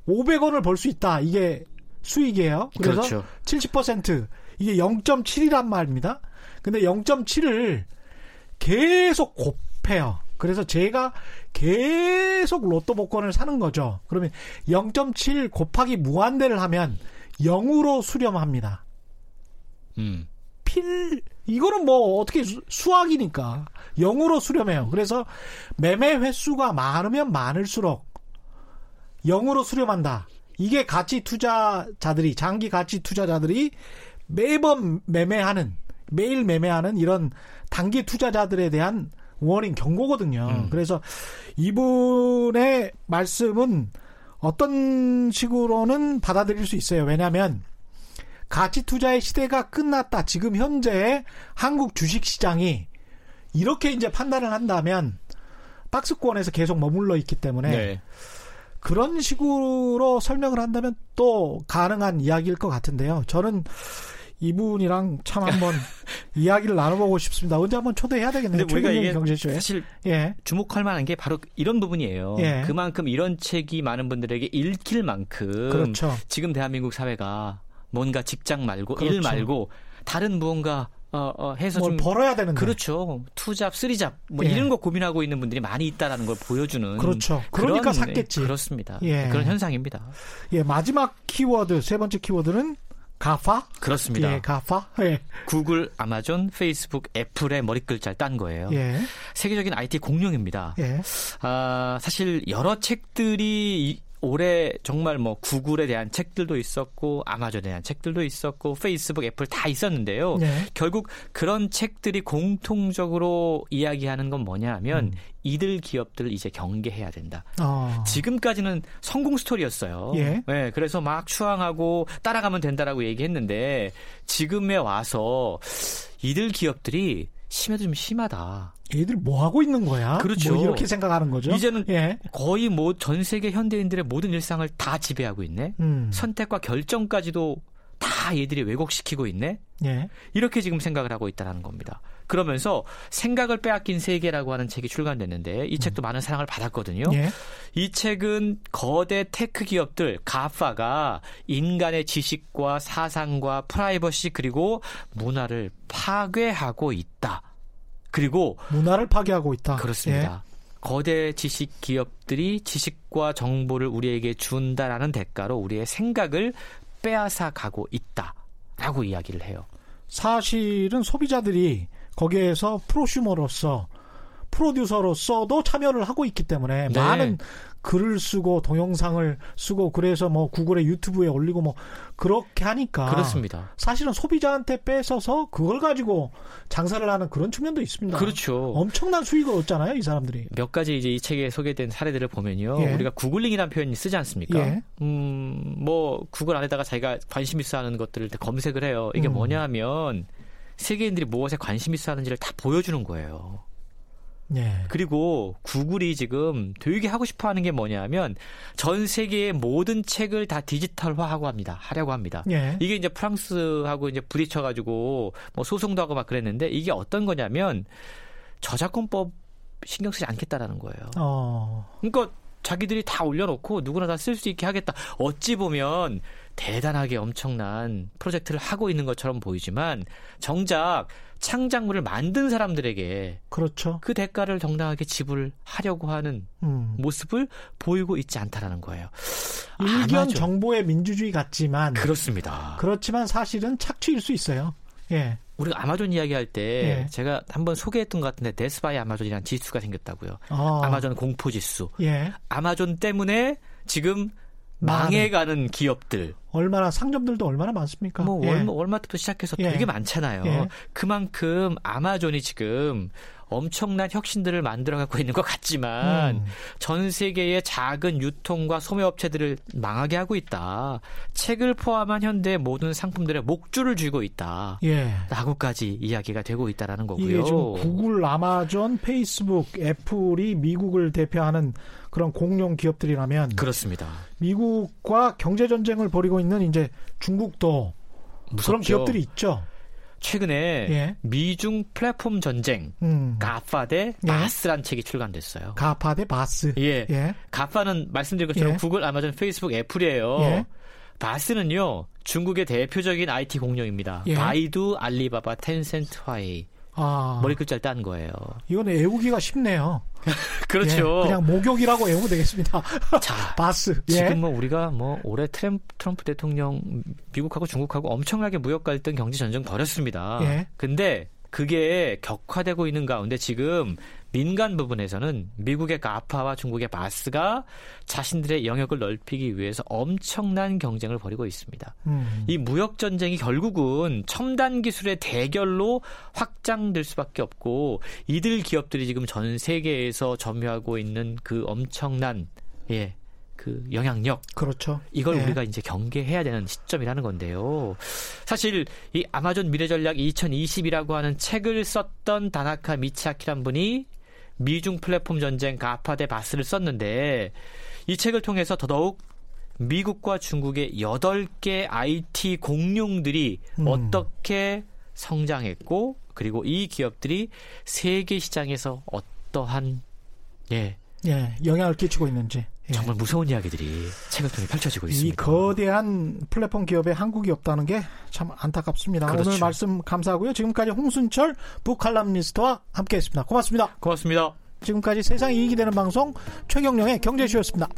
500원을 벌 수 있다. 이게 수익이에요. 그래서 그렇죠. 70% 이게 0.7이란 말입니다. 근데 0.7을 계속 곱해요. 그래서 제가 계속 로또 복권을 사는 거죠. 그러면 0.7 곱하기 무한대를 하면 0으로 수렴합니다. 음. 필 이거는 뭐 어떻게 수, 학이니까 0으로 수렴해요. 그래서 매매 횟수가 많으면 많을수록 0으로 수렴한다. 이게 가치 투자자들이 장기 가치 투자자들이 매번 매매하는 매일 매매하는 이런 단기 투자자들에 대한 워닝 경고거든요. 음. 그래서 이분의 말씀은 어떤 식으로는 받아들일 수 있어요. 왜냐하면 가치 투자의 시대가 끝났다. 지금 현재 한국 주식 시장이 이렇게 이제 판단을 한다면 박스권에서 계속 머물러 있기 때문에 네. 그런 식으로 설명을 한다면 또 가능한 이야기일 것 같은데요. 저는 이분이랑 참 한번 [LAUGHS] 이야기를 나눠보고 싶습니다. 언제 한번 초대해야 되겠네요. 근데 우리가 이게 경제쇼에. 사실 예. 주목할 만한 게 바로 이런 부분이에요. 예. 그만큼 이런 책이 많은 분들에게 읽힐 만큼 그렇죠. 지금 대한민국 사회가 뭔가 직장 말고 그렇죠. 일 말고 다른 무언가 어, 어, 해서 좀 벌어야 되는데 그렇죠 two job three job 뭐 예. 이런 거 고민하고 있는 분들이 많이 있다라는 걸 보여주는 그렇죠 그러니까 샀겠지 그렇습니다 예. 그런 현상입니다 예 마지막 키워드 세 번째 키워드는 GAFA 그렇습니다 예 GAFA 예. 구글 아마존 페이스북 애플의 머리 글자를 딴 거예요 예. 세계적인 IT 공룡입니다 예. 아 사실 여러 책들이 올해 정말 뭐 구글에 대한 책들도 있었고 아마존에 대한 책들도 있었고 페이스북, 애플 다 있었는데요. 네. 결국 그런 책들이 공통적으로 이야기하는 건 뭐냐하면 음. 이들 기업들을 이제 경계해야 된다. 어. 지금까지는 성공 스토리였어요. 예. 네, 그래서 막 추앙하고 따라가면 된다라고 얘기했는데 지금에 와서 이들 기업들이 심해도 좀 심하다. 얘들 뭐 하고 있는 거야? 그렇죠. 뭐 이렇게 생각하는 거죠. 이제는 예. 거의 뭐 전 세계 현대인들의 모든 일상을 다 지배하고 있네. 음. 선택과 결정까지도 다 얘들이 왜곡시키고 있네. 예. 이렇게 지금 생각을 하고 있다는 겁니다. 그러면서 생각을 빼앗긴 세계라고 하는 책이 출간됐는데 이 책도 음. 많은 사랑을 받았거든요. 예. 이 책은 거대 tech 기업들 GAFA가 인간의 지식과 사상과 프라이버시 그리고 문화를 파괴하고 있다. 그리고 문화를 파괴하고 있다. 그렇습니다. 예. 거대 지식 기업들이 지식과 정보를 우리에게 준다라는 대가로 우리의 생각을 빼앗아 가고 있다라고 이야기를 해요. 사실은 소비자들이 거기에서 프로슈머로서 프로듀서로서도 참여를 하고 있기 때문에 네. 많은 글을 쓰고 동영상을 쓰고 그래서 뭐 구글의 유튜브에 올리고 뭐 그렇게 하니까 그렇습니다. 사실은 소비자한테 뺏어서 그걸 가지고 장사를 하는 그런 측면도 있습니다. 그렇죠. 엄청난 수익을 얻잖아요, 이 사람들이. 몇 가지 이제 이 책에 소개된 사례들을 보면요. 예. 우리가 구글링이라는 표현이 쓰지 않습니까? 예. 음, 뭐 구글 안에다가 자기가 관심 있어 하는 것들을 검색을 해요. 이게 음. 뭐냐 하면 세계인들이 무엇에 관심 있어 하는지를 다 보여주는 거예요. 예. 그리고 구글이 지금 되게 하고 싶어 하는 게 뭐냐면 전 세계의 모든 책을 다 디지털화하고 합니다. 하려고 합니다. 예. 이게 이제 프랑스하고 이제 부딪혀 가지고 뭐 소송도 하고 막 그랬는데 이게 어떤 거냐면 저작권법 신경 쓰지 않겠다라는 거예요. 어. 그러니까 자기들이 다 올려놓고 누구나 다 쓸 수 있게 하겠다. 어찌 보면 대단하게 엄청난 프로젝트를 하고 있는 것처럼 보이지만 정작 창작물을 만든 사람들에게 그렇죠. 그 대가를 정당하게 지불하려고 하는 음. 모습을 보이고 있지 않다라는 거예요. 일견 정보의 민주주의 같지만 그렇습니다. 그렇지만 사실은 착취일 수 있어요. 예. 우리가 아마존 이야기할 때 예. 제가 한번 소개했던 것 같은데 데스바이 아마존이라는 지수가 생겼다고요. 어. 아마존 공포 지수. 예. 아마존 때문에 지금 망해가는 기업들. 얼마나 상점들도 얼마나 많습니까? 뭐 예. 월마, 월마 트부터 시작해서 예. 되게 많잖아요. 예. 그만큼 아마존이 지금 엄청난 혁신들을 만들어 갖고 있는 것 같지만 음. 전 세계의 작은 유통과 소매 업체들을 망하게 하고 있다. 책을 포함한 현대의 모든 상품들의 목줄을 쥐고 있다. 예. 라고까지 이야기가 되고 있다라는 거고요. 이게 지금 구글, 아마존, 페이스북, 애플이 미국을 대표하는 그런 공룡 기업들이라면 그렇습니다. 미국과 경제 전쟁을 벌이고 있는 이제 중국도 무섭죠. 그런 기업들이 있죠. 최근에 예. 미중 플랫폼 전쟁 음. 가파 대 예. 바스란 책이 출간됐어요. 가파 대 바스. 예. 예. 가파는 말씀드린 것처럼 예. 구글, 아마존, 페이스북, 애플이에요. 예. 바스는요 중국의 대표적인 IT 공룡입니다. 예. 바이두, 알리바바, 텐센트, 화웨이. 아. 머리 글자를 딴 거예요. 이거는 애우기가 쉽네요. [LAUGHS] 그렇죠. 예, 그냥 목욕이라고 외우면 되겠습니다. [LAUGHS] 자, 바스. 예. 지금 뭐 우리가 뭐 올해 트램, 트럼프 대통령 미국하고 중국하고 엄청나게 무역 갈등 경제 전쟁 벌였습니다. 예. 근데 그게 격화되고 있는 가운데 지금 민간 부분에서는 미국의 가파와 중국의 바스가 자신들의 영역을 넓히기 위해서 엄청난 경쟁을 벌이고 있습니다. 음. 이 무역 전쟁이 결국은 첨단 기술의 대결로 확장될 수밖에 없고 이들 기업들이 지금 전 세계에서 점유하고 있는 그 엄청난 예. 그 영향력. 그렇죠. 이걸 예. 우리가 이제 경계해야 되는 시점이라는 건데요. 사실 이 아마존 미래 전략 2020이라고 하는 책을 썼던 다나카 미치아키란 분이 미중 플랫폼 전쟁 가파 대 바스를 썼는데 이 책을 통해서 더더욱 미국과 중국의 8개 IT 공룡들이 음. 어떻게 성장했고 그리고 이 기업들이 세계 시장에서 어떠한 예, 예, 영향을 끼치고 있는지 예. 예. 정말 무서운 이야기들이 책을 통해 펼쳐지고 있습니다. 이 거대한 플랫폼 기업에 한국이 없다는 게 참 안타깝습니다. 그렇죠. 오늘 말씀 감사하고요. 지금까지 홍순철 북칼럼니스트와 함께했습니다. 고맙습니다. 고맙습니다. 지금까지 세상이 이익이 되는 방송 최경령의 경제쇼였습니다.